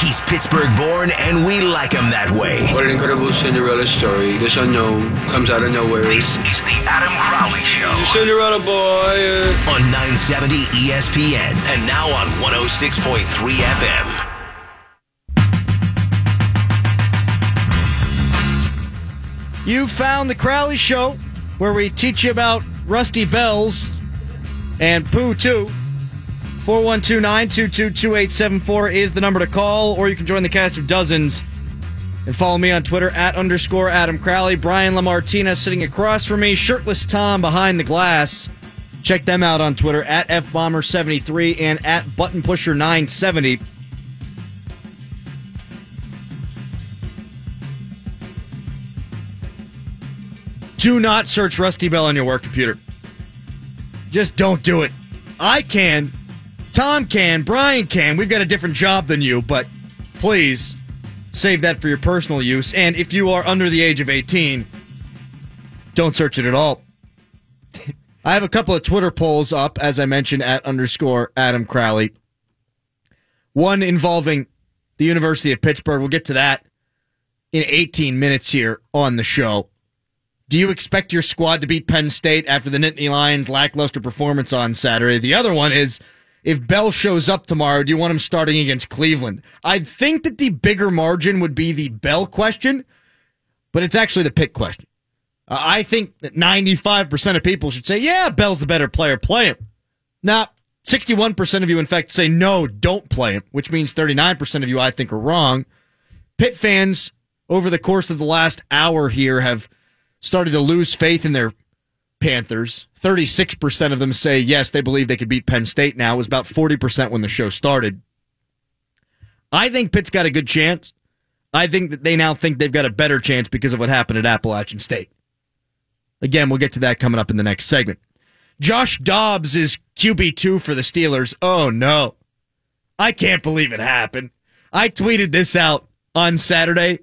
He's Pittsburgh born, and we like him that way. What an incredible Cinderella story. This unknown comes out of nowhere. This is the Adam Crowley Show. Cinderella boy. uh, On 970 ESPN and now on 106.3 FM. You found the Crowley Show, where we teach you about Rusty Bells and Pooh too. 412-922-2874 is the number to call, or you can join the cast of dozens and follow me on Twitter at underscore Adam Crowley. Brian Lamartina sitting across from me, shirtless Tom behind the glass. Check them out on Twitter at FBomber73 and at ButtonPusher970. Do not search Rusty Bell on your work computer. Just don't do it. I can. Tom can. Brian can. We've got a different job than you, but please save that for your personal use. And if you are under the age of 18, don't search it at all. I have a couple of Twitter polls up, as I mentioned, at underscore Adam Crowley. One involving the University of Pittsburgh. We'll get to that in 18 minutes here on the show. Do you expect your squad to beat Penn State after the Nittany Lions' lackluster performance on Saturday? The other one is if Bell shows up tomorrow, do you want him starting against Cleveland? I think that the bigger margin would be the Bell question, but it's actually the pick question. Uh, I think that 95% of people should say, yeah, Bell's the better player, play him. Now, 61% of you, in fact, say, no, don't play him, which means 39% of you, I think, are wrong. Pitt fans, over the course of the last hour here, have started to lose faith in their Panthers. 36% of them say, yes, they believe they could beat Penn State now. It was about 40% when the show started. I think Pitt's got a good chance. I think that they now think they've got a better chance because of what happened at Appalachian State. Again, we'll get to that coming up in the next segment. Josh Dobbs is QB2 for the Steelers. Oh no. I can't believe it happened. I tweeted this out on Saturday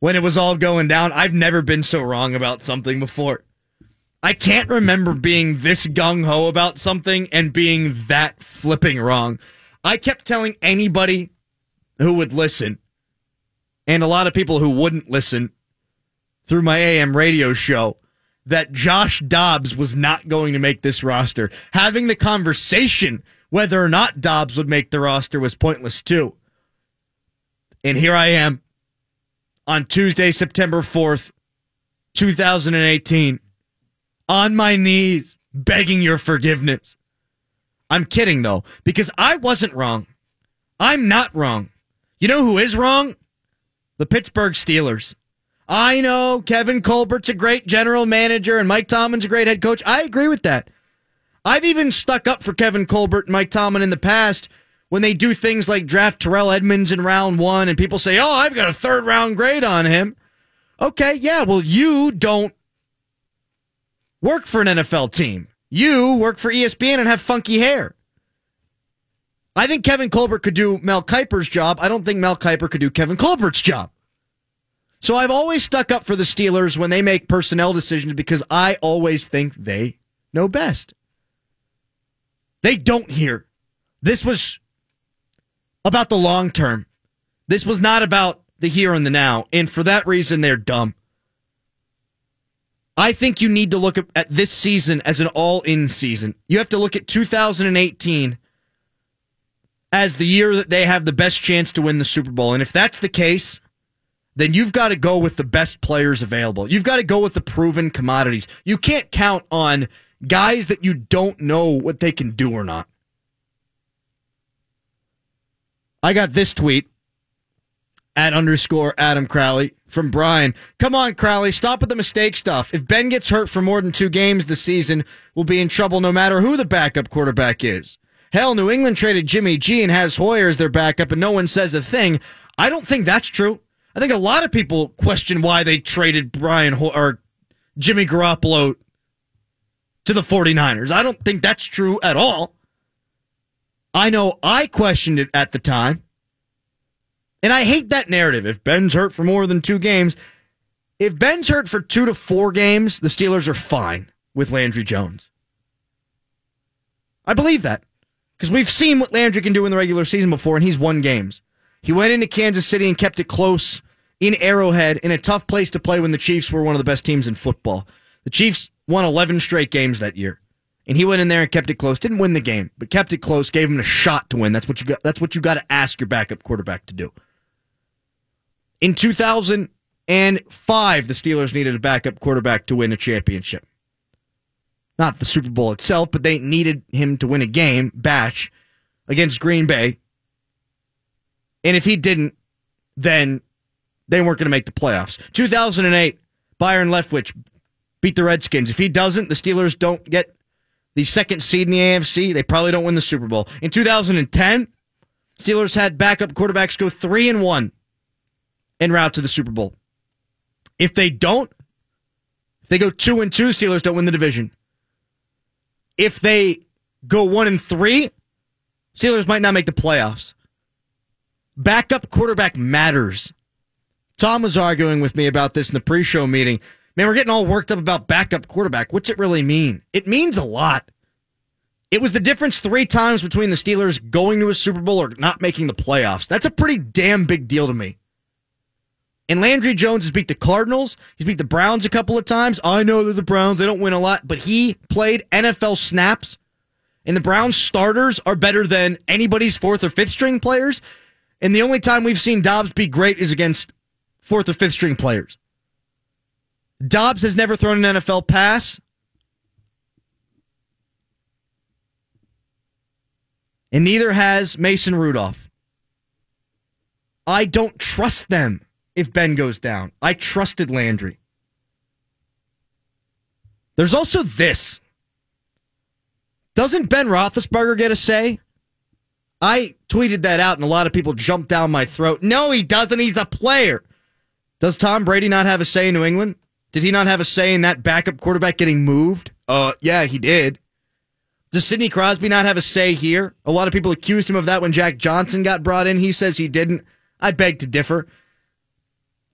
when it was all going down. I've never been so wrong about something before. I can't remember being this gung ho about something and being that flipping wrong. I kept telling anybody who would listen, and a lot of people who wouldn't listen through my AM radio show, that Josh Dobbs was not going to make this roster. Having the conversation whether or not Dobbs would make the roster was pointless too. And here I am on Tuesday, September 4th, 2018, on my knees, begging your forgiveness. I'm kidding though, because I wasn't wrong. I'm not wrong. You know who is wrong? The Pittsburgh Steelers. I know Kevin Colbert's a great general manager and Mike Tomlin's a great head coach. I agree with that. I've even stuck up for Kevin Colbert and Mike Tomlin in the past when they do things like draft Terrell Edmunds in round one and people say, oh, I've got a third round grade on him. Okay, yeah, well, you don't work for an NFL team. You work for ESPN and have funky hair. I think Kevin Colbert could do Mel Kiper's job. I don't think Mel Kiper could do Kevin Colbert's job. So I've always stuck up for the Steelers when they make personnel decisions because I always think they know best. They don't here. This was about the long term. This was not about the here and the now. And for that reason, they're dumb. I think you need to look at this season as an all in season. You have to look at 2018 as the year that they have the best chance to win the Super Bowl. And if that's the case, then you've got to go with the best players available. You've got to go with the proven commodities. You can't count on guys that you don't know what they can do or not. I got this tweet at underscore Adam Crowley from Brian. Come on, Crowley, stop with the mistake stuff. If Ben gets hurt for more than two games this season, we'll be in trouble no matter who the backup quarterback is. Hell, New England traded Jimmy G and has Hoyer as their backup, and no one says a thing. I don't think that's true. I think a lot of people question why they traded Brian Ho- or Jimmy Garoppolo to the 49ers. I don't think that's true at all. I know I questioned it at the time. And I hate that narrative. If Ben's hurt for more than two games, if Ben's hurt for two to four games, the Steelers are fine with Landry Jones. I believe that Because we've seen what Landry can do in the regular season before, and he's won games. He went into Kansas City and kept it close in Arrowhead in a tough place to play when the Chiefs were one of the best teams in football. The Chiefs won 11 straight games that year. And he went in there and kept it close. Didn't win the game, but kept it close, gave him a shot to win. That's what you got that's what you got to ask your backup quarterback to do. In 2005, the Steelers needed a backup quarterback to win a championship. Not the Super Bowl itself, but they needed him to win a game, Batch, against Green Bay. And if he didn't, then they weren't going to make the playoffs. 2008, Byron Leftwich beat the Redskins. If he doesn't, the Steelers don't get the second seed in the AFC. They probably don't win the Super Bowl. In 2010, Steelers had backup quarterbacks go 3 and 1 en route to the Super Bowl. If they don't, if they go 2 and 2, Steelers don't win the division. If they go 1 and 3, Steelers might not make the playoffs. Backup quarterback matters. Tom was arguing with me about this in the pre-show meeting. Man, we're getting all worked up about backup quarterback. What's it really mean? It means a lot. It was the difference three times between the Steelers going to a Super Bowl or not making the playoffs. That's a pretty damn big deal to me. And Landry Jones has beat the Cardinals. He's beat the Browns a couple of times. I know they're the Browns. They don't win a lot, but he played NFL snaps. And the Browns starters are better than anybody's fourth or fifth string players. And the only time we've seen Dobbs be great is against fourth or fifth string players. Dobbs has never thrown an NFL pass. And neither has Mason Rudolph. I don't trust them if Ben goes down. I trusted Landry. There's also this. Doesn't Ben Roethlisberger get a say? I tweeted that out and a lot of people jumped down my throat. No, he doesn't. He's a player. Does Tom Brady not have a say in New England? Did he not have a say in that backup quarterback getting moved? Uh, yeah, he did. Does Sidney Crosby not have a say here? A lot of people accused him of that when Jack Johnson got brought in. He says he didn't. I beg to differ.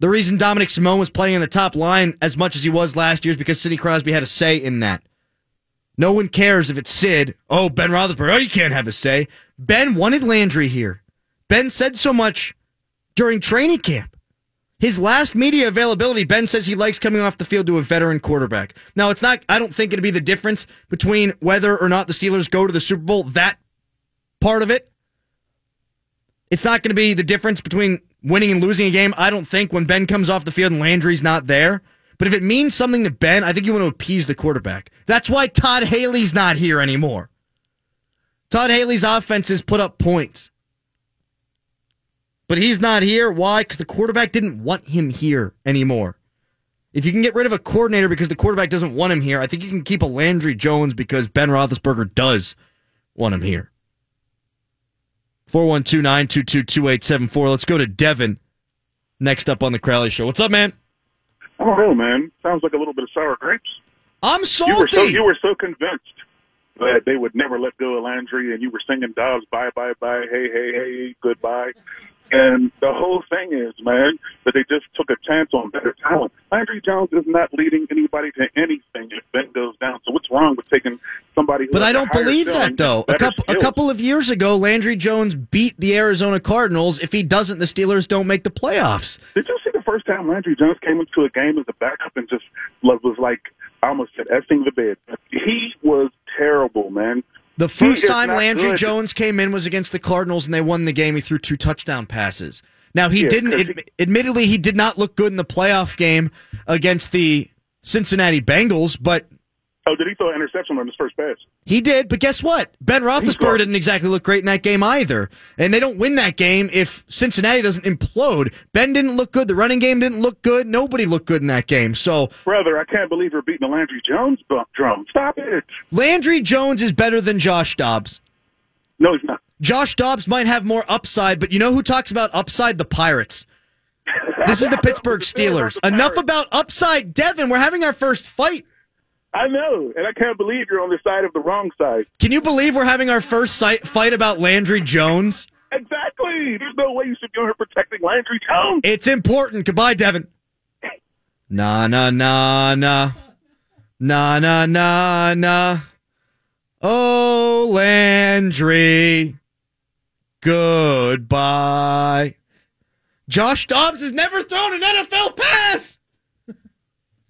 The reason Dominik Simon was playing in the top line as much as he was last year is because Sidney Crosby had a say in that. No one cares if it's Sid. Oh, Ben Roethlisberger. Oh, you can't have a say. Ben wanted Landry here. Ben said so much during training camp. His last media availability, Ben says he likes coming off the field to a veteran quarterback. Now, it's not, I don't think it'd be the difference between whether or not the Steelers go to the Super Bowl, that part of it. It's not going to be the difference between winning and losing a game, I don't think, when Ben comes off the field and Landry's not there. But if it means something to Ben, I think you want to appease the quarterback. That's why Todd Haley's not here anymore. Todd Haley's offenses put up points. But he's not here. Why? Because the quarterback didn't want him here anymore. If you can get rid of a coordinator because the quarterback doesn't want him here, I think you can keep a Landry Jones because Ben Roethlisberger does want him here. 412 922 2874. Let's go to Devin next up on the Crowley Show. What's up, man? I don't know, man. Sounds like a little bit of sour grapes. I'm salty. You were so, you were so convinced that they would never let go of Landry, and you were singing Dobbs, bye, bye, bye, hey, hey, hey, goodbye. And the whole thing is, man, that they just took a chance on better talent. Landry Jones is not leading anybody to anything if Ben goes down. So what's wrong with taking somebody? Who but I don't believe that though. A couple skills? a couple of years ago, Landry Jones beat the Arizona Cardinals. If he doesn't, the Steelers don't make the playoffs. Did you see the first time Landry Jones came into a game as a backup and just was like I almost said effing the bed. He was terrible, man. The first time Landry good. Jones came in was against the Cardinals and they won the game. He threw two touchdown passes. Now he yeah, didn't. Ad, he, admittedly, he did not look good in the playoff game against the Cincinnati Bengals, but Oh, did he throw an interception on his first pass? He did, but guess what? Ben Roethlisberger didn't exactly look great in that game either. And they don't win that game if Cincinnati doesn't implode. Ben didn't look good. The running game didn't look good. Nobody looked good in that game. So, brother, I can't believe you're beating the Landry Jones drum. Stop it. Landry Jones is better than Josh Dobbs. No, he's not. Josh Dobbs might have more upside, but you know who talks about upside? The Pirates. This is the Pittsburgh Steelers. Enough about upside. Devin, we're having our first fight. I know, and I can't believe you're on the side of the wrong side. Can you believe we're having our first fight about Landry Jones? Exactly. There's no way you should be on here protecting Landry Jones. It's important. Goodbye, Devin. Nah, nah, nah, nah. Nah, nah, nah, nah. Oh, Oh, Landry. Goodbye. Josh Dobbs has never thrown an NFL pass.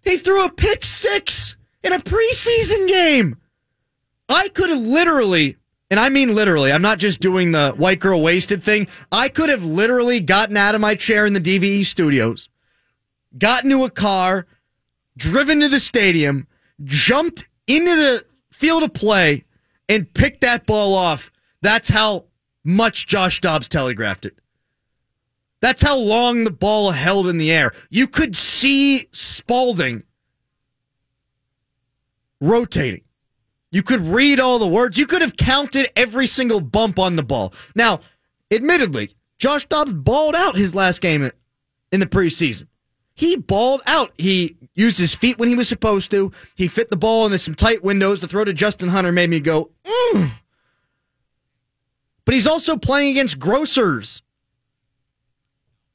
He threw a pick six in a preseason game. I could have literally, and I mean literally, I'm not just doing the white girl wasted thing. I could have literally gotten out of my chair in the DVE studios, gotten to a car, driven to the stadium, jumped into the field of play, and picked that ball off. That's how much Josh Dobbs telegraphed it. That's how long the ball held in the air. You could see Spalding rotating. You could read all the words. You could have counted every single bump on the ball. Now, admittedly, Josh Dobbs balled out his last game in the preseason. He balled out. He used his feet when he was supposed to. He fit the ball into some tight windows. The throw to Justin Hunter made me go, mm. But he's also playing against grocers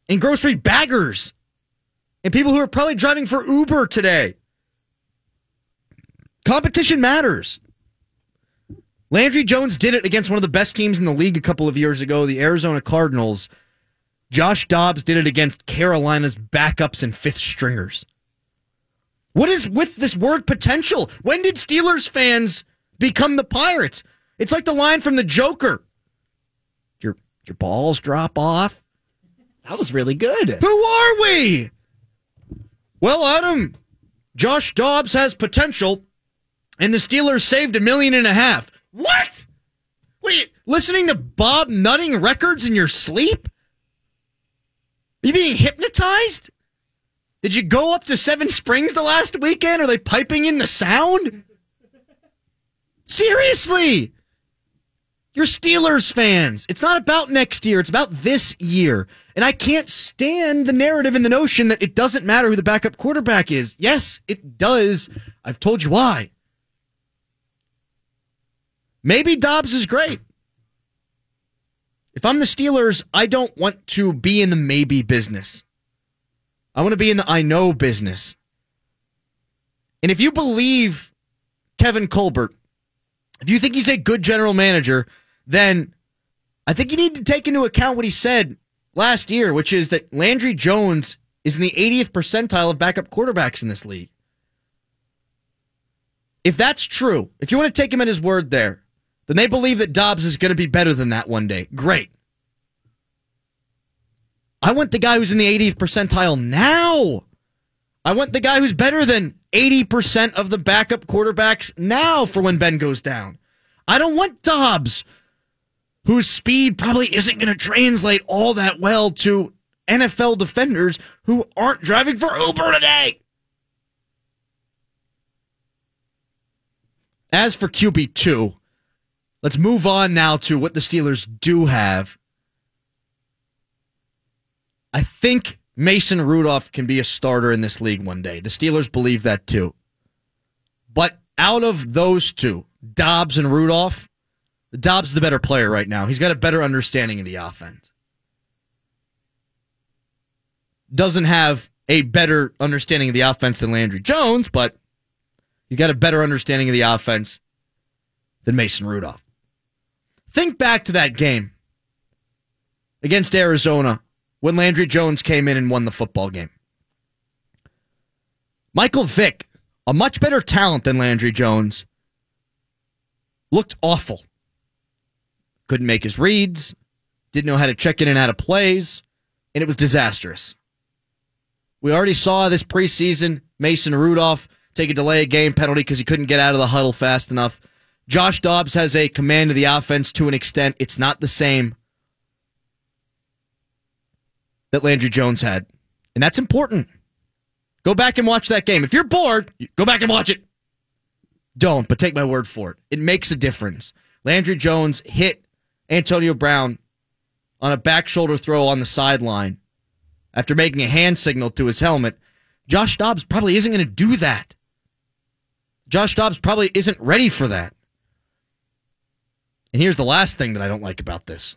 and grocery baggers and people who are probably driving for Uber today. Competition matters. Landry Jones did it against one of the best teams in the league a couple of years ago, the Arizona Cardinals. Josh Dobbs did it against Carolina's backups and fifth stringers. What is with this word potential? When did Steelers fans become the Pirates? It's like the line from the Joker. Your your balls drop off. That was really good. Who are we? Well, Adam, Josh Dobbs has potential, and the Steelers saved a million and a half. What? What are you listening to Bob Nutting records in your sleep? Are you being hypnotized? Did you go up to Seven Springs the last weekend? Are they piping in the sound? Seriously. You're Steelers fans. It's not about next year, it's about this year. And I can't stand the narrative and the notion that it doesn't matter who the backup quarterback is. Yes, it does. I've told you why. Maybe Dobbs is great. If I'm the Steelers, I don't want to be in the maybe business. I want to be in the I know business. And if you believe Kevin Colbert, if you think he's a good general manager, then I think you need to take into account what he said last year, which is that Landry Jones is in the 80th percentile of backup quarterbacks in this league. If that's true, if you want to take him at his word there, then they believe that Dobbs is going to be better than that one day. Great. I want the guy who's in the 80th percentile now. I want the guy who's better than 80% of the backup quarterbacks now for when Ben goes down. I don't want Dobbs, whose speed probably isn't going to translate all that well to NFL defenders who aren't driving for Uber today. As for QB2, let's move on now to what the Steelers do have. I think Mason Rudolph can be a starter in this league one day. The Steelers believe that too. But out of those two, Dobbs and Rudolph, Dobbs is the better player right now. He's got a better understanding of the offense. Doesn't have a better understanding of the offense than Landry Jones, but he got a better understanding of the offense than Mason Rudolph. Think back to that game against Arizona when Landry Jones came in and won the football game. Michael Vick, a much better talent than Landry Jones, looked awful couldn't make his reads, didn't know how to check in and out of plays, and it was disastrous. We already saw this preseason Mason Rudolph take a delay of game penalty because he couldn't get out of the huddle fast enough. Josh Dobbs has a command of the offense to an extent. It's not the same that Landry Jones had. And that's important. Go back and watch that game. If you're bored, go back and watch it. Don't, but take my word for it. It makes a difference. Landry Jones hit Antonio Brown on a back shoulder throw on the sideline after making a hand signal to his helmet. Josh Dobbs probably isn't going to do that. Josh Dobbs probably isn't ready for that. And here's the last thing that I don't like about this.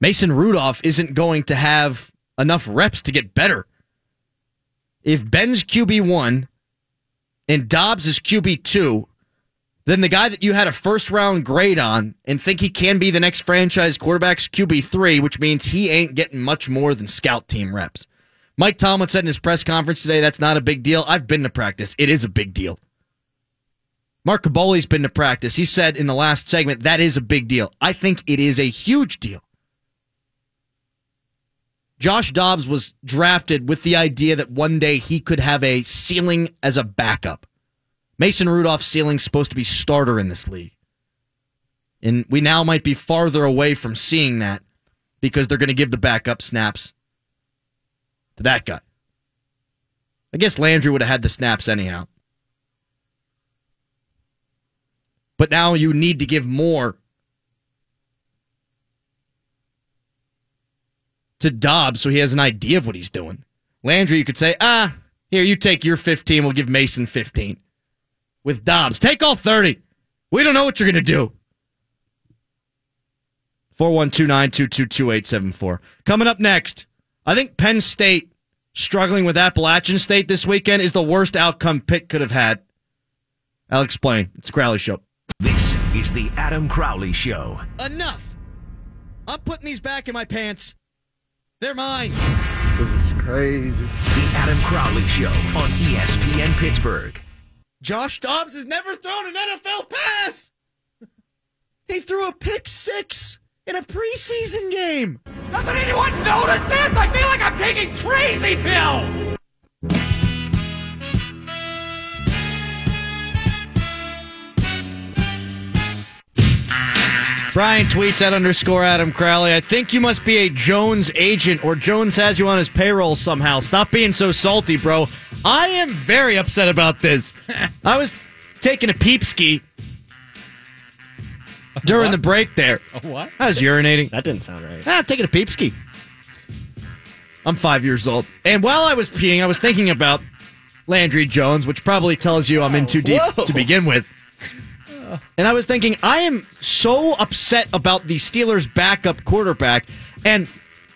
Mason Rudolph isn't going to have enough reps to get better. If Ben's QB1 and Dobbs is QB2, then the guy that you had a first round grade on and think he can be the next franchise quarterback's QB3, which means he ain't getting much more than scout team reps. Mike Tomlin said in his press conference today that's not a big deal. I've been to practice. It is a big deal. Mark Kaboly's been to practice. He said in the last segment that is a big deal. I think it is a huge deal. Josh Dobbs was drafted with the idea that one day he could have a ceiling as a backup. Mason Rudolph's ceiling's supposed to be starter in this league. And we now might be farther away from seeing that because they're going to give the backup snaps to that guy. I guess Landry would have had the snaps anyhow. But now you need to give more to Dobbs so he has an idea of what he's doing. Landry, you could say, ah, here, you take your 15, we'll give Mason 15 with Dobbs. Take all 30. We don't know what you're going to do. 412 Coming up next, I think Penn State struggling with Appalachian State this weekend is the worst outcome Pitt could have had. I'll explain. It's Crowley Show. This is the Adam Crowley Show. Enough. I'm putting these back in my pants. They're mine. This is crazy. The Adam Crowley Show on ESPN Pittsburgh. Josh Dobbs has never thrown an NFL pass. He threw a pick six in a preseason game. Doesn't anyone notice this? I feel like I'm taking crazy pills. Brian tweets at underscore Adam Crowley. I think you must be a Jones agent or Jones has you on his payroll somehow. Stop being so salty, bro. I am very upset about this. I was taking a peep ski during the break there. What? I was urinating. That didn't sound right. Ah, taking a peep ski. I'm five years old. And while I was peeing, I was thinking about Landry Jones, which probably tells you I'm in too deep Whoa. to begin with. And I was thinking, I am so upset about the Steelers' backup quarterback, and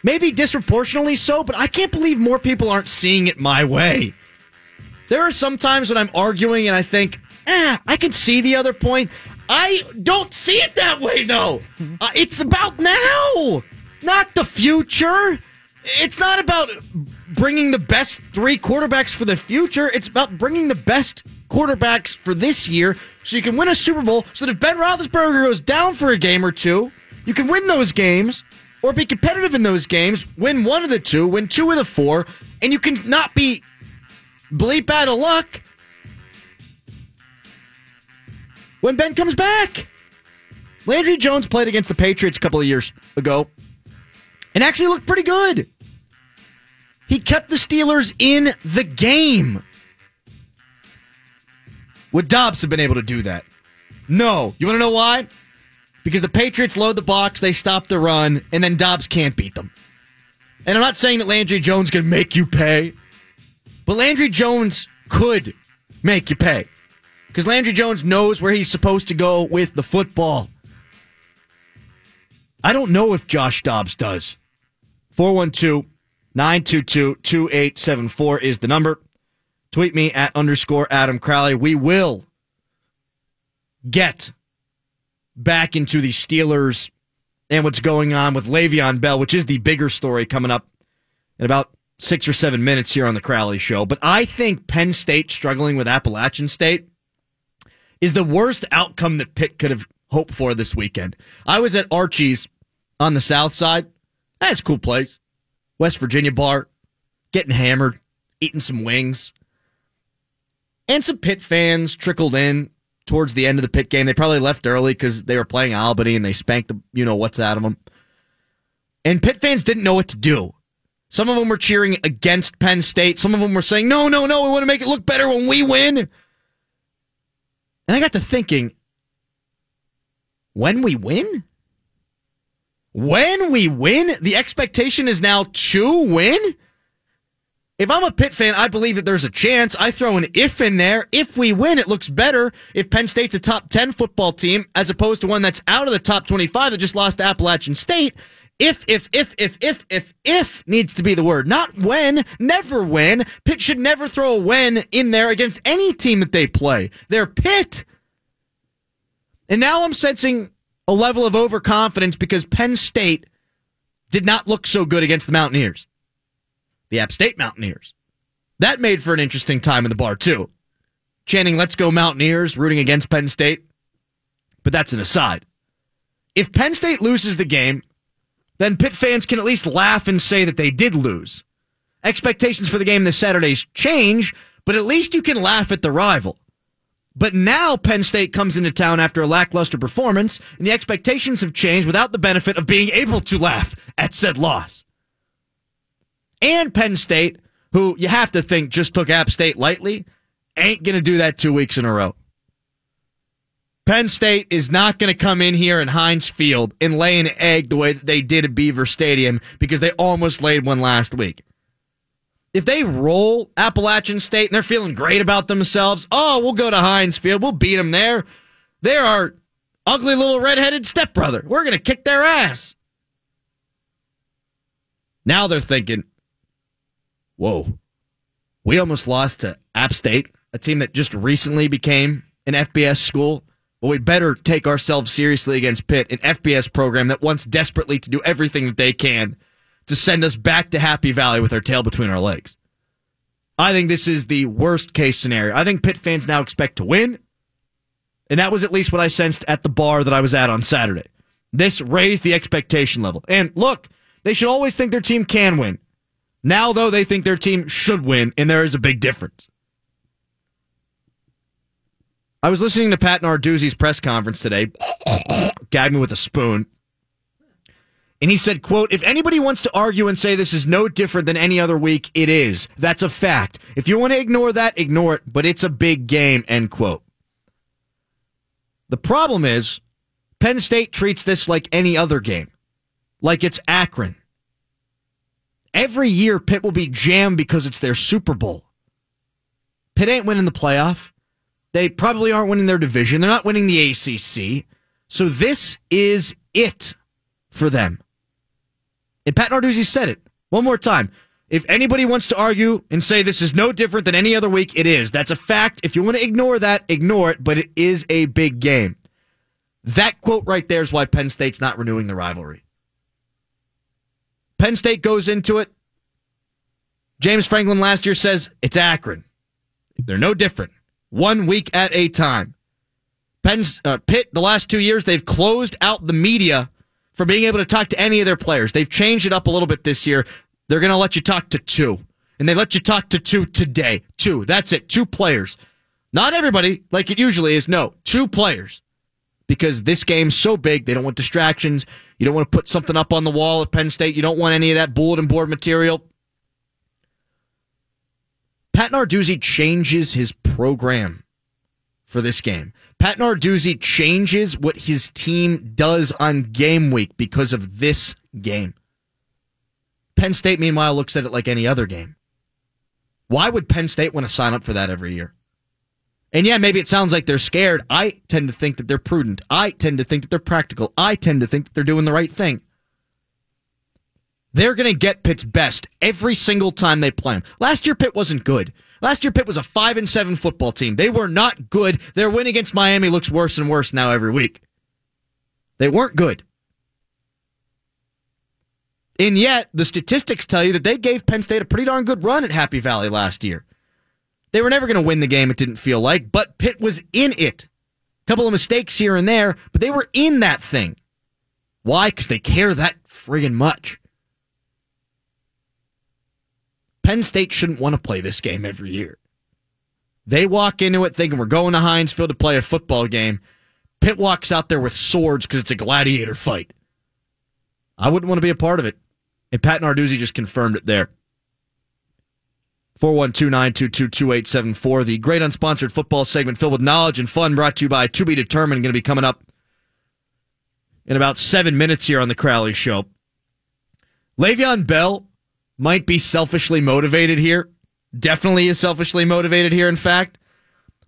maybe disproportionately so, but I can't believe more people aren't seeing it my way. There are some times when I'm arguing and I think, eh, I can see the other point. I don't see it that way, though. Uh, it's about now, not the future. It's not about bringing the best three quarterbacks for the future. It's about bringing the best quarterbacks for this year so you can win a Super Bowl so that if Ben Roethlisberger goes down for a game or two, you can win those games or be competitive in those games, win one of the two, win two of the four, and you can not be bleep out of luck when Ben comes back. Landry Jones played against the Patriots a couple of years ago and actually looked pretty good. He kept the Steelers in the game. Would Dobbs have been able to do that? No. You want to know why? Because the Patriots load the box, they stop the run, and then Dobbs can't beat them. And I'm not saying that Landry Jones can make you pay, but Landry Jones could make you pay. Because Landry Jones knows where he's supposed to go with the football. I don't know if Josh Dobbs does. 412 922 2874 is the number. Tweet me at underscore Adam Crowley. We will get back into the Steelers and what's going on with Le'Veon Bell, which is the bigger story coming up in about six or seven minutes here on the Crowley Show. But I think Penn State struggling with Appalachian State is the worst outcome that Pitt could have hoped for this weekend. I was at Archie's on the south side. That's a cool place. West Virginia bar, getting hammered, eating some wings. And some Pitt fans trickled in towards the end of the Pitt game. They probably left early because they were playing Albany and they spanked the you know what's out of them. And Pitt fans didn't know what to do. Some of them were cheering against Penn State. Some of them were saying, no, no, no, we want to make it look better when we win. And I got to thinking, when we win? When we win? The expectation is now to win? If I'm a Pitt fan, I believe that there's a chance. I throw an if in there. If we win, it looks better if Penn State's a top 10 football team as opposed to one that's out of the top 25 that just lost to Appalachian State. If, if, if, if, if, if, if needs to be the word, not when, never when. Pitt should never throw a when in there against any team that they play. They're Pitt. And now I'm sensing a level of overconfidence because Penn State did not look so good against the Mountaineers, the App State Mountaineers. That made for an interesting time in the bar, too. Chanting, let's go Mountaineers, rooting against Penn State. But that's an aside. If Penn State loses the game, then Pitt fans can at least laugh and say that they did lose. Expectations for the game this Saturday's change, but at least you can laugh at the rival. But now Penn State comes into town after a lackluster performance, and the expectations have changed without the benefit of being able to laugh at said loss. And Penn State, who you have to think just took App State lightly, ain't going to do that two weeks in a row. Penn State is not going to come in here in Heinz Field and lay an egg the way that they did at Beaver Stadium because they almost laid one last week. If they roll Appalachian State and they're feeling great about themselves, oh, we'll go to Heinz Field. We'll beat them there. They're our ugly little redheaded stepbrother. We're going to kick their ass. Now they're thinking, whoa, we almost lost to App State, a team that just recently became an FBS school. Well, we better take ourselves seriously against Pitt, an FBS program that wants desperately to do everything that they can to send us back to Happy Valley with our tail between our legs. I think this is the worst case scenario. I think Pitt fans now expect to win. And that was at least what I sensed at the bar that I was at on Saturday. This raised the expectation level. And look, they should always think their team can win. Now, though, they think their team should win, and there is a big difference. I was listening to Pat Narduzzi's press conference today. Gag me with a spoon. And he said, quote, if anybody wants to argue and say this is no different than any other week, it is. That's a fact. If you want to ignore that, ignore it, but it's a big game, end quote. The problem is Penn State treats this like any other game, like it's Akron. Every year, Pitt will be jammed because it's their Super Bowl. Pitt ain't winning the playoff. They probably aren't winning their division. They're not winning the ACC. So this is it for them. And Pat Narduzzi said it one more time. If anybody wants to argue and say this is no different than any other week, it is. That's a fact. If you want to ignore that, ignore it, but it is a big game. That quote right there is why Penn State's not renewing the rivalry. Penn State goes into it. James Franklin last year says it's Akron. They're no different one week at a time. Penn's uh, Pitt the last two years they've closed out the media for being able to talk to any of their players. They've changed it up a little bit this year. They're going to let you talk to two, and they let you talk to two today. Two. That's it. Two players. Not everybody like it usually is. No, two players. Because this game's so big, they don't want distractions. You don't want to put something up on the wall at Penn State. You don't want any of that bulletin board material. Pat Narduzzi changes his program for this game. Pat Narduzzi changes what his team does on game week because of this game. Penn State, meanwhile, looks at it like any other game. Why would Penn State want to sign up for that every year? And yeah, maybe it sounds like they're scared. I tend to think that they're prudent. I tend to think that they're practical. I tend to think that they're doing the right thing. They're going to get Pitt's best every single time they play them. Last year, Pitt wasn't good. Last year, Pitt was a five and seven football team. They were not good. Their win against Miami looks worse and worse now every week. They weren't good. And yet, the statistics tell you that they gave Penn State a pretty darn good run at Happy Valley last year. They were never going to win the game, it didn't feel like, but Pitt was in it. A couple of mistakes here and there, but they were in that thing. Why? Because they care that friggin' much. Penn State shouldn't want to play this game every year. They walk into it thinking we're going to Heinz Field to play a football game. Pitt walks out there with swords because it's a gladiator fight. I wouldn't want to be a part of it. And Pat Narduzzi just confirmed it there. 412-922-2874. The great unsponsored football segment filled with knowledge and fun brought to you by To Be Determined. Going to be coming up in about seven minutes here on the Crowley Show. Le'Veon Bell might be selfishly motivated here. Definitely is selfishly motivated here, in fact.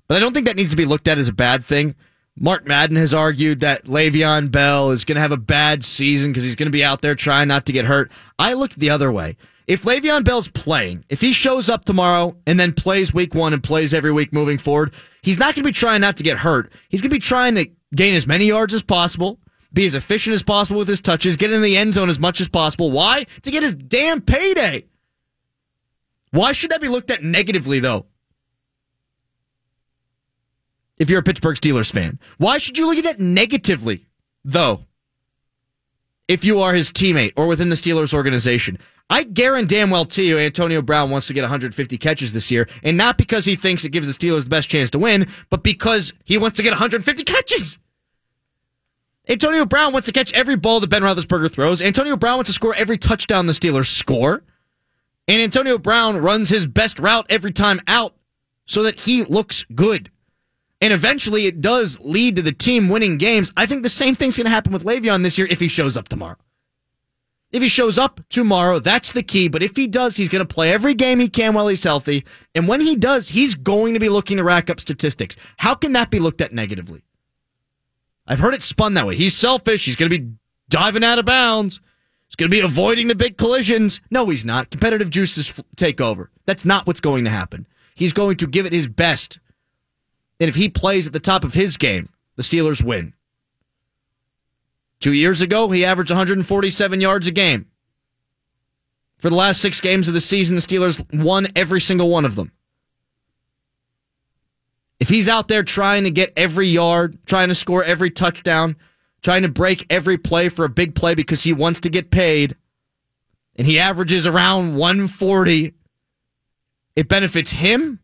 But I don't think that needs to be looked at as a bad thing. Mark Madden has argued that Le'Veon Bell is going to have a bad season because he's going to be out there trying not to get hurt. I look the other way. If Le'Veon Bell's playing, if he shows up tomorrow and then plays week one and plays every week moving forward, he's not going to be trying not to get hurt. He's going to be trying to gain as many yards as possible, be as efficient as possible with his touches, get in the end zone as much as possible. Why? To get his damn payday. Why should that be looked at negatively, though? If you're a Pittsburgh Steelers fan, why should you look at that negatively, though? If you are his teammate or within the Steelers organization, I guarantee damn well to you Antonio Brown wants to get 150 catches this year, and not because he thinks it gives the Steelers the best chance to win, but because he wants to get 150 catches. Antonio Brown wants to catch every ball that Ben Roethlisberger throws. Antonio Brown wants to score every touchdown the Steelers score. And Antonio Brown runs his best route every time out so that he looks good. And eventually it does lead to the team winning games. I think the same thing's going to happen with Le'Veon this year if he shows up tomorrow. If he shows up tomorrow, that's the key. But if he does, he's going to play every game he can while he's healthy. And when he does, he's going to be looking to rack up statistics. How can that be looked at negatively? I've heard it spun that way. He's selfish. He's going to be diving out of bounds. He's going to be avoiding the big collisions. No, he's not. Competitive juices take over. That's not what's going to happen. He's going to give it his best. And if he plays at the top of his game, the Steelers win. Two years ago, he averaged 147 yards a game. For the last six games of the season, the Steelers won every single one of them. If he's out there trying to get every yard, trying to score every touchdown, trying to break every play for a big play because he wants to get paid, and he averages around 140, it benefits him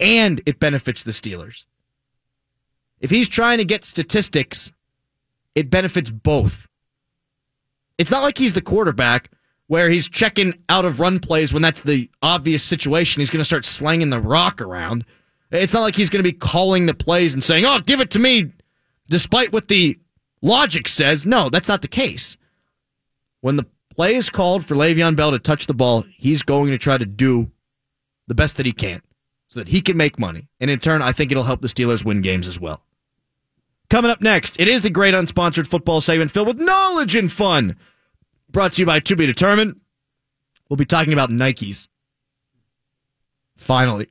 and it benefits the Steelers. If he's trying to get statistics, it benefits both. It's not like he's the quarterback where he's checking out of run plays when that's the obvious situation. He's going to start slanging the rock around. It's not like he's going to be calling the plays and saying, oh, give it to me, despite what the logic says. No, that's not the case. When the play is called for Le'Veon Bell to touch the ball, he's going to try to do the best that he can so that he can make money. And in turn, I think it'll help the Steelers win games as well. Coming up next, it is the great unsponsored football segment filled with knowledge and fun. Brought to you by To Be Determined. We'll be talking about Nikes. Finally.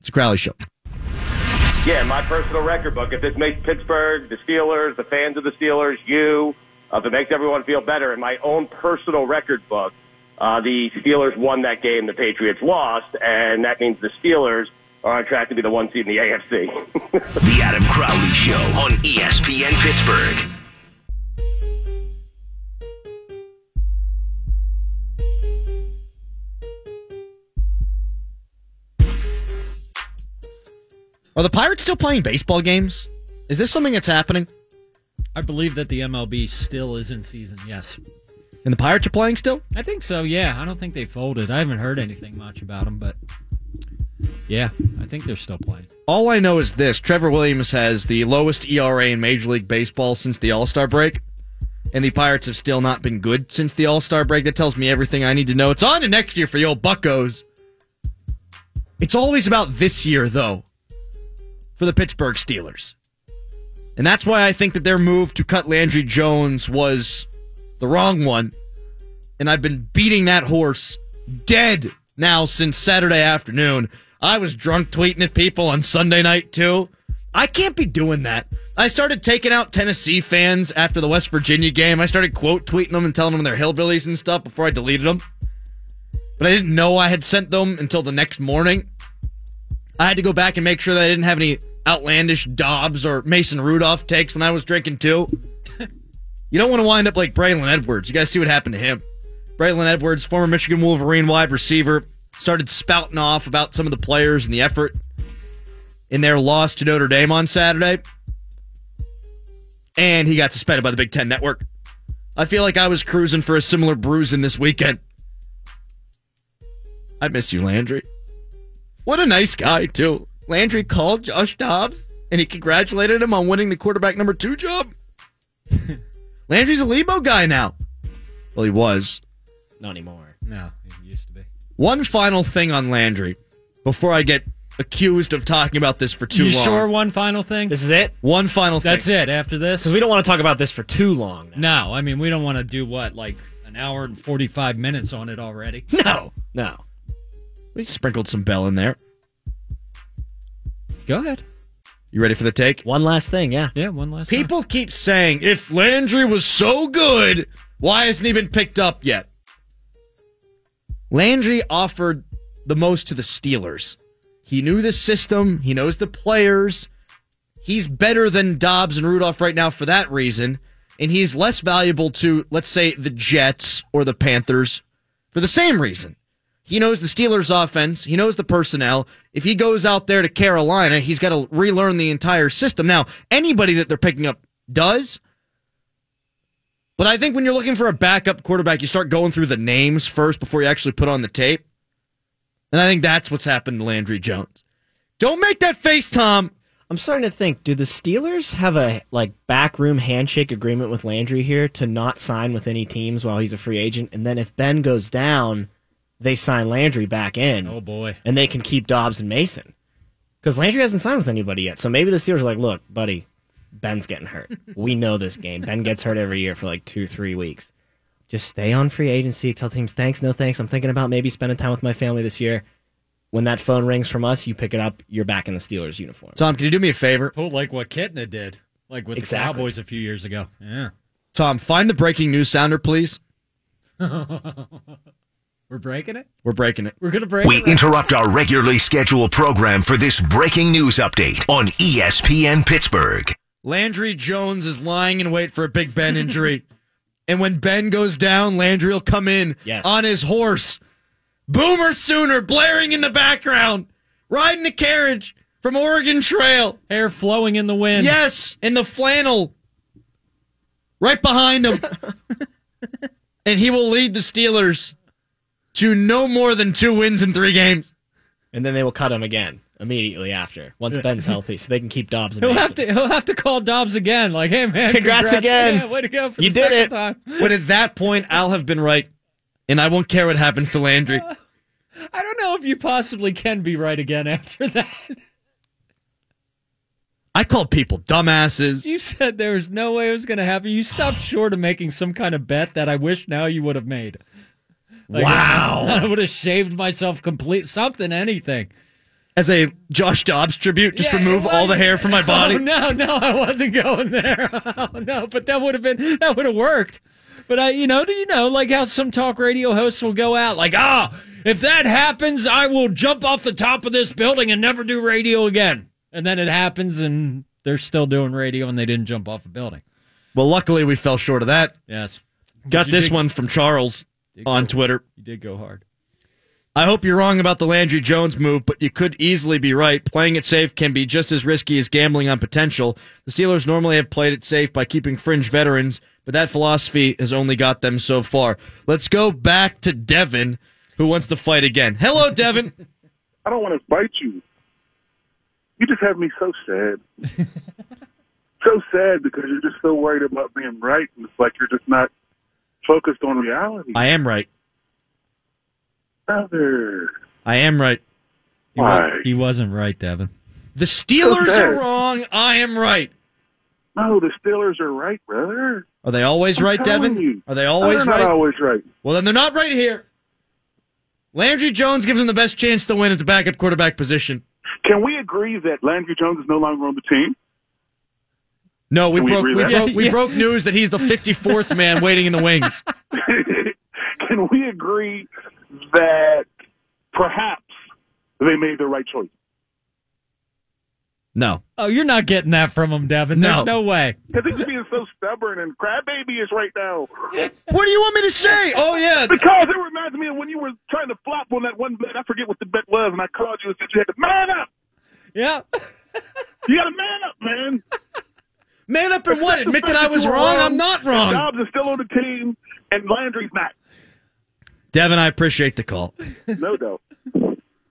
It's a Crowley Show. Yeah, my personal record book. If this makes Pittsburgh, the Steelers, the fans of the Steelers, you, uh, if it makes everyone feel better, in my own personal record book, uh, the Steelers won that game, the Patriots lost, and that means the Steelers are on track to be the one seed in the AFC. the Adam Crowley Show on ESPN Pittsburgh. Are the Pirates still playing baseball games? Is this something that's happening? I believe that the MLB still is in season, yes. And the Pirates are playing still? I think so, yeah. I don't think they folded. I haven't heard anything much about them, but yeah, I think they're still playing. All I know is this Trevor Williams has the lowest ERA in Major League Baseball since the All Star break. And the Pirates have still not been good since the All Star break. That tells me everything I need to know. It's on to next year for the old Buckos. It's always about this year, though for the Pittsburgh Steelers. And that's why I think that their move to cut Landry Jones was the wrong one. And I've been beating that horse dead now since Saturday afternoon. I was drunk tweeting at people on Sunday night too. I can't be doing that. I started taking out Tennessee fans after the West Virginia game. I started quote tweeting them and telling them they're hillbillies and stuff before I deleted them. But I didn't know I had sent them until the next morning. I had to go back and make sure that I didn't have any outlandish Dobbs or Mason Rudolph takes when I was drinking too. you don't want to wind up like Braylon Edwards. You guys see what happened to him. Braylon Edwards, former Michigan Wolverine wide receiver, started spouting off about some of the players and the effort in their loss to Notre Dame on Saturday. And he got suspended by the Big Ten Network. I feel like I was cruising for a similar bruising this weekend. I miss you, Landry. What a nice guy, too. Landry called Josh Dobbs and he congratulated him on winning the quarterback number two job. Landry's a Lebo guy now. Well, he was. Not anymore. No, he used to be. One final thing on Landry before I get accused of talking about this for too you long. sure one final thing? This is it? One final thing. That's it. After this, Because we don't want to talk about this for too long. no. I mean, we don't want to do what like an hour and forty five minutes on it already. No. No. We sprinkled some Bell in there. Go ahead. You ready for the take? One last thing, yeah. Yeah, one last. time. People keep saying if Landry was so good, why hasn't he been picked up yet? Landry offered the most to the Steelers. He knew the system, he knows the players. He's better than Dobbs and Rudolph right now for that reason, and he's less valuable to, let's say, the Jets or the Panthers for the same reason. He knows the Steelers offense. He knows the personnel. If he goes out there to Carolina, he's got to relearn the entire system. Now, anybody that they're picking up does. But I think when you're looking for a backup quarterback, you start going through the names first before you actually put on the tape. And I think that's what's happened to Landry Jones. Don't make that face, Tom. I'm starting to think, do the Steelers have a like backroom handshake agreement with Landry here to not sign with any teams while he's a free agent? And then if Ben goes down, they sign Landry back in. Oh boy. And they can keep Dobbs and Mason. Because Landry hasn't signed with anybody yet. So maybe the Steelers are like, look, buddy, Ben's getting hurt. we know this game. Ben gets hurt every year for like two, three weeks. Just stay on free agency. Tell teams thanks, no thanks. I'm thinking about maybe spending time with my family this year. When that phone rings from us, you pick it up. You're back in the Steelers uniform. Tom, can you do me a favor? Oh, like what Kitna did, like with Exactly. the Cowboys a few years ago. Yeah, Tom, find the breaking news sounder, please. we're breaking it. We're breaking it. We're gonna break. We it right interrupt our regularly scheduled program for this breaking news update on ESPN Pittsburgh. Landry Jones is lying in wait for a Big Ben injury. and when Ben goes down, Landry will come in Yes. on his horse. Boomer Sooner blaring in the background, riding a carriage from Oregon Trail. Hair flowing in the wind. Yes, in the flannel. Right behind him. and he will lead the Steelers to no more than two wins in three games. And then they will cut him again immediately after once Ben's healthy, so they can keep Dobbs. And He'll have to. He'll have to call Dobbs again. Like, hey man, Congrats again. Yeah, way to go for You the did it. time. But at that point, I'll have been right. And I won't care what happens to Landry. I don't know if you possibly can be right again after that. I called people dumbasses. You said there was no way it was going to happen. You stopped short of making some kind of bet that I wish now you would have made. Like, Wow. I would have shaved myself complete something, anything. As a Josh Dobbs tribute, just Yeah, remove it all the hair from my body. Oh, no, no, I wasn't going there. Oh, no, but that would have been that would have worked. But I, you know, do you know like how some talk radio hosts will go out like, ah, if that happens, I will jump off the top of this building and never do radio again. And then it happens, and they're still doing radio, and they didn't jump off a building. Well, luckily we fell short of that. Yes, Got this one from Charles on Twitter. you did go hard. I hope you're wrong about the Landry Jones move, but you could easily be right. Playing it safe can be just as risky as gambling on potential. The Steelers normally have played it safe by keeping fringe veterans, but that philosophy has only got them so far. Let's go back to Devin, who wants to fight again. Hello, Devin. I don't want to bite you. You just have me so sad. so sad because you're just so worried about being right, and it's like you're just not focused on reality. I am right. Brother, I am right. He, wa- Why? he wasn't right, Devin. The Steelers Okay. are wrong. I am right. no, the Steelers are right, brother. Are they always I'm right, Devin? you. Are they always they're right? Not always right. Well, then they're not right here. Landry Jones gives them the best chance to win at the backup quarterback position. Can we agree that Landry Jones is no longer on the team? No, we Can we broke we, broke we Yeah. broke news that he's the 54th man waiting in the wings. Can we agree that perhaps they made the right choice? No. Oh, you're not getting that from him, Devin. No. There's no way. Because he's being so stubborn and crybaby is right now. What do you want me to say? Oh yeah, Because it reminds me of when you were trying to flop on that one bet. I forget what the bet was, and I called you and said you had to man up. Yeah. You got to man up, man. man up and what? Admit that I was You wrong. I'm not wrong. Dobbs is still on the team, and Landry's not. Devin, I appreciate the call. No doubt.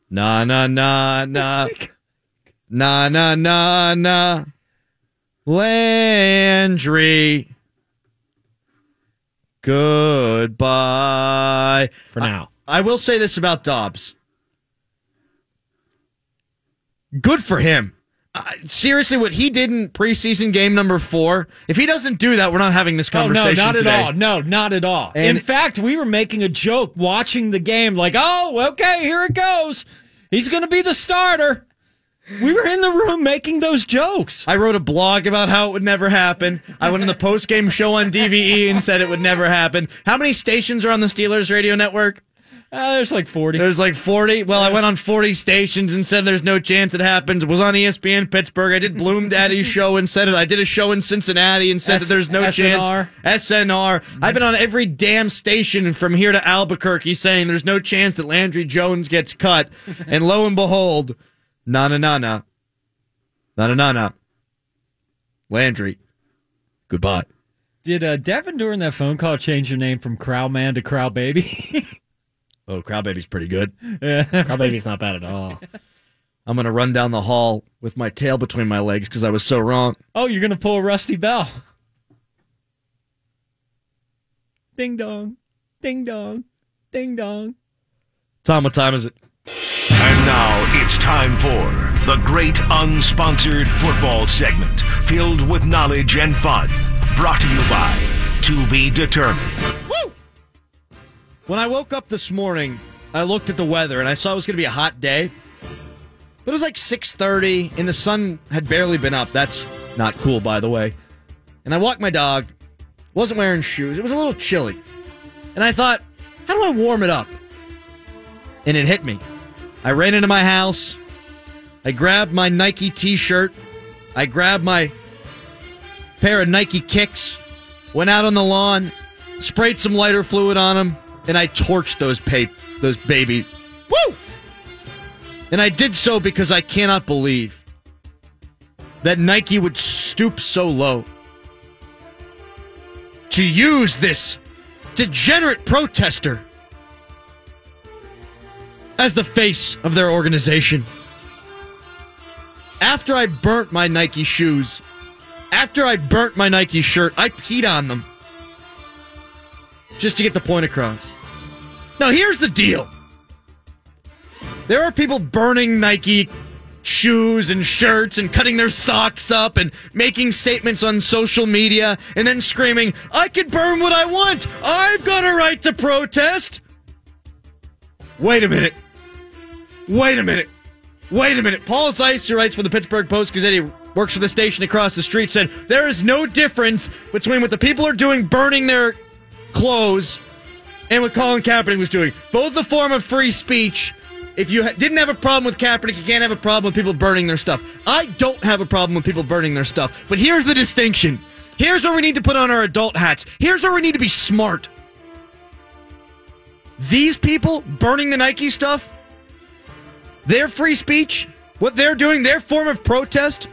Nah, nah, nah, nah. Nah, nah, nah, nah. Landry. Goodbye. for now. I will say this about Dobbs. good for him. Uh, seriously, what he did in preseason game number four, if he doesn't do that, we're not having this Oh conversation no, not today. at all. No, not at all. And- In fact, we were making a joke watching the game, like, "Oh, okay, here it goes. He's going to be the starter." We were in the room making those jokes. I wrote a blog about how it would never happen. I went on the post game show on DVE and said it would never happen. How many stations are on the Steelers radio network? Uh, there's like forty. There's like 40. Well, I went on 40 stations and said there's no chance it happens. Was on ESPN Pittsburgh. I did Bloom Daddy's show and said it. I did a show in Cincinnati and said S- that there's no SNR. chance. SNR. I've been on every damn station from here to Albuquerque saying there's no chance that Landry Jones gets cut. And lo and behold, na na na na. Na na na na. Landry. Goodbye. Did uh, Devin during that phone call change your name from Crowman to Crow Baby? Oh, Crowd Baby's pretty good. yeah. Crow Baby's not bad at all. I'm going to run down the hall with my tail between my legs because I was so wrong. Oh, you're gonna pull a Rusty Bell. Ding dong, ding dong, ding dong. Tom, what time is it? And now it's time for the great unsponsored football segment filled with knowledge and fun. Brought to you by To Be Determined. When I woke up this morning, I looked at the weather and I saw it was going to be a hot day. But it was like 6:30 and the sun had barely been up. That's not cool by the way. And I walked my dog. Wasn't wearing shoes. It was a little chilly. And I thought, how do I warm it up? And it hit me. I ran into my house. I grabbed my Nike t-shirt. I grabbed my pair of Nike kicks. Went out on the lawn, sprayed some lighter fluid on them, and I torched those pa- those babies. Woo! And I did so because I cannot believe that Nike would stoop so low to use this degenerate protester as the face of their organization. After I burnt my Nike shoes, after I burnt my Nike shirt, I peed on them just to get the point across. Now, here's the deal there are people burning Nike shoes and shirts and cutting their socks up and making statements on social media and then screaming, I can burn what I want. I've got a right to protest. Wait a minute. Wait a minute. Wait a minute. Paul Zeise, who writes for the Pittsburgh Post Gazette, he works for the station across the street, said there is no difference between what the people are doing burning their clothes and what Colin Kaepernick was doing. Both a form of free speech. If you ha- didn't have a problem with Kaepernick, you can't have a problem with people burning their stuff. I don't have a problem with people burning their stuff. But here's the distinction. Here's where we need to put on our adult hats. Here's where we need to be smart. These people burning the Nike stuff, their free speech, what they're doing, their form of protest,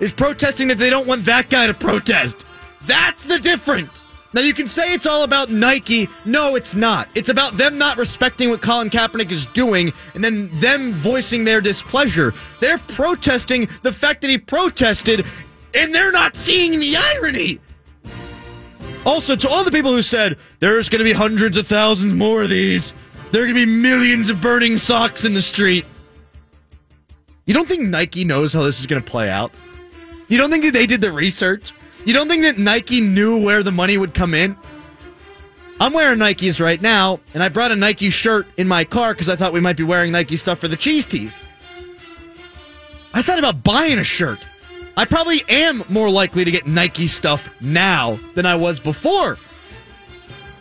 is protesting that they don't want that guy to protest. That's the difference. Now you can say it's all about Nike. No, it's not. It's about them not respecting what Colin Kaepernick is doing and then them voicing their displeasure. They're protesting the fact that he protested and they're not seeing the irony. Also, to all the people who said there's going to be hundreds of thousands more of these, there are going to be millions of burning socks in the street. You don't think Nike knows how this is going to play out? You don't think that they did the research? You don't think that Nike knew where the money would come in? I'm wearing Nikes right now, and I brought a Nike shirt in my car because I thought we might be wearing Nike stuff for the cheese teas. I thought about buying a shirt. I probably am more likely to get Nike stuff now than I was before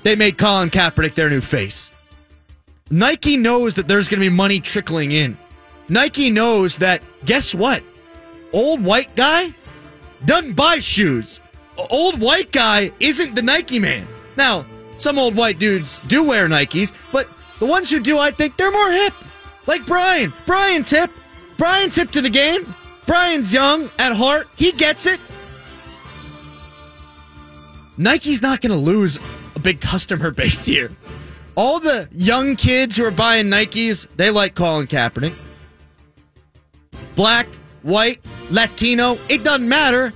they made Colin Kaepernick their new face. Nike knows that there's going to be money trickling in. Nike knows that, guess what? Old white guy doesn't buy shoes. Old white guy isn't the Nike man. Now, some old white dudes do wear Nikes, but the ones who do, I think they're more hip. Like Brian. Brian's hip. Brian's hip to the game. Brian's young at heart. He gets it. Nike's not going to lose a big customer base here. All the young kids who are buying Nikes, they like Colin Kaepernick. Black, white, Latino, it doesn't matter.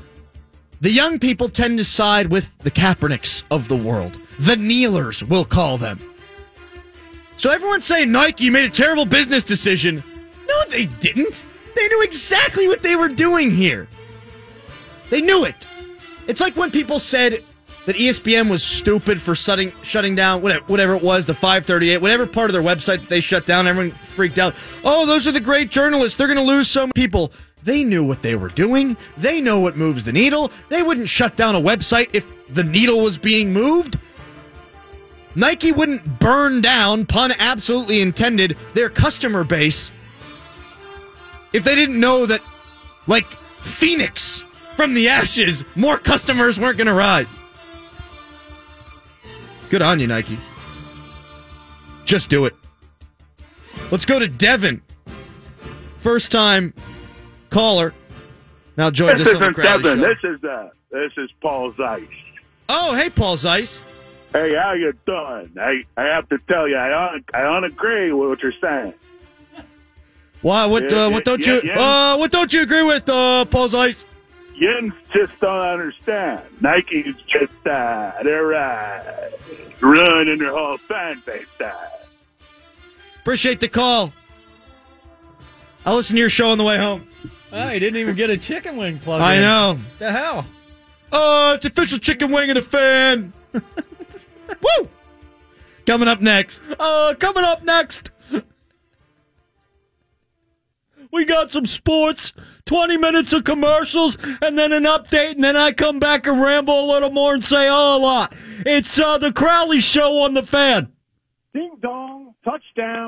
The young people tend to side with the Kaepernicks of the world. The kneelers, we'll call them. So everyone's saying Nike made a terrible business decision. No, they didn't. They knew exactly what they were doing here. They knew it. It's like when people said that ESPN was stupid for shutting shutting down whatever, whatever it was, the 538, whatever part of their website that they shut down. Everyone freaked out. Oh, those are the great journalists. They're going to lose some people. They knew what they were doing. They know what moves the needle. They wouldn't shut down a website if the needle was being moved. Nike wouldn't burn down, pun absolutely intended, their customer base if they didn't know that, like Phoenix from the ashes, more customers weren't going to rise. Good on you, Nike. Just do it. Let's go to Devin. First time caller. Now This us on the Crowley Devin. Show. This is uh, this is Paul Zeise. Oh, hey, Paul Zeise. Hey, how you doing? I I have to tell you, I don't, I don't agree with what you're saying. Why? What? Yeah, uh, what don't yeah, you? yeah. Uh, what don't you agree with, uh, Paul Zeise? You just don't understand. Nike's just uh, they're uh, ruining their whole fan base. Uh. Appreciate the call. I'll listen to your show on the way home. Oh, he didn't even get a chicken wing plug. In. I in. know. The hell? Oh, it's official chicken wing and a fan. Woo! Coming up next. Uh, coming up next, we got some sports, 20 minutes of commercials, and then an update, and then I come back and ramble a little more and say oh, a lot. It's uh, the Crowley Show on the fan. Ding dong, touchdown.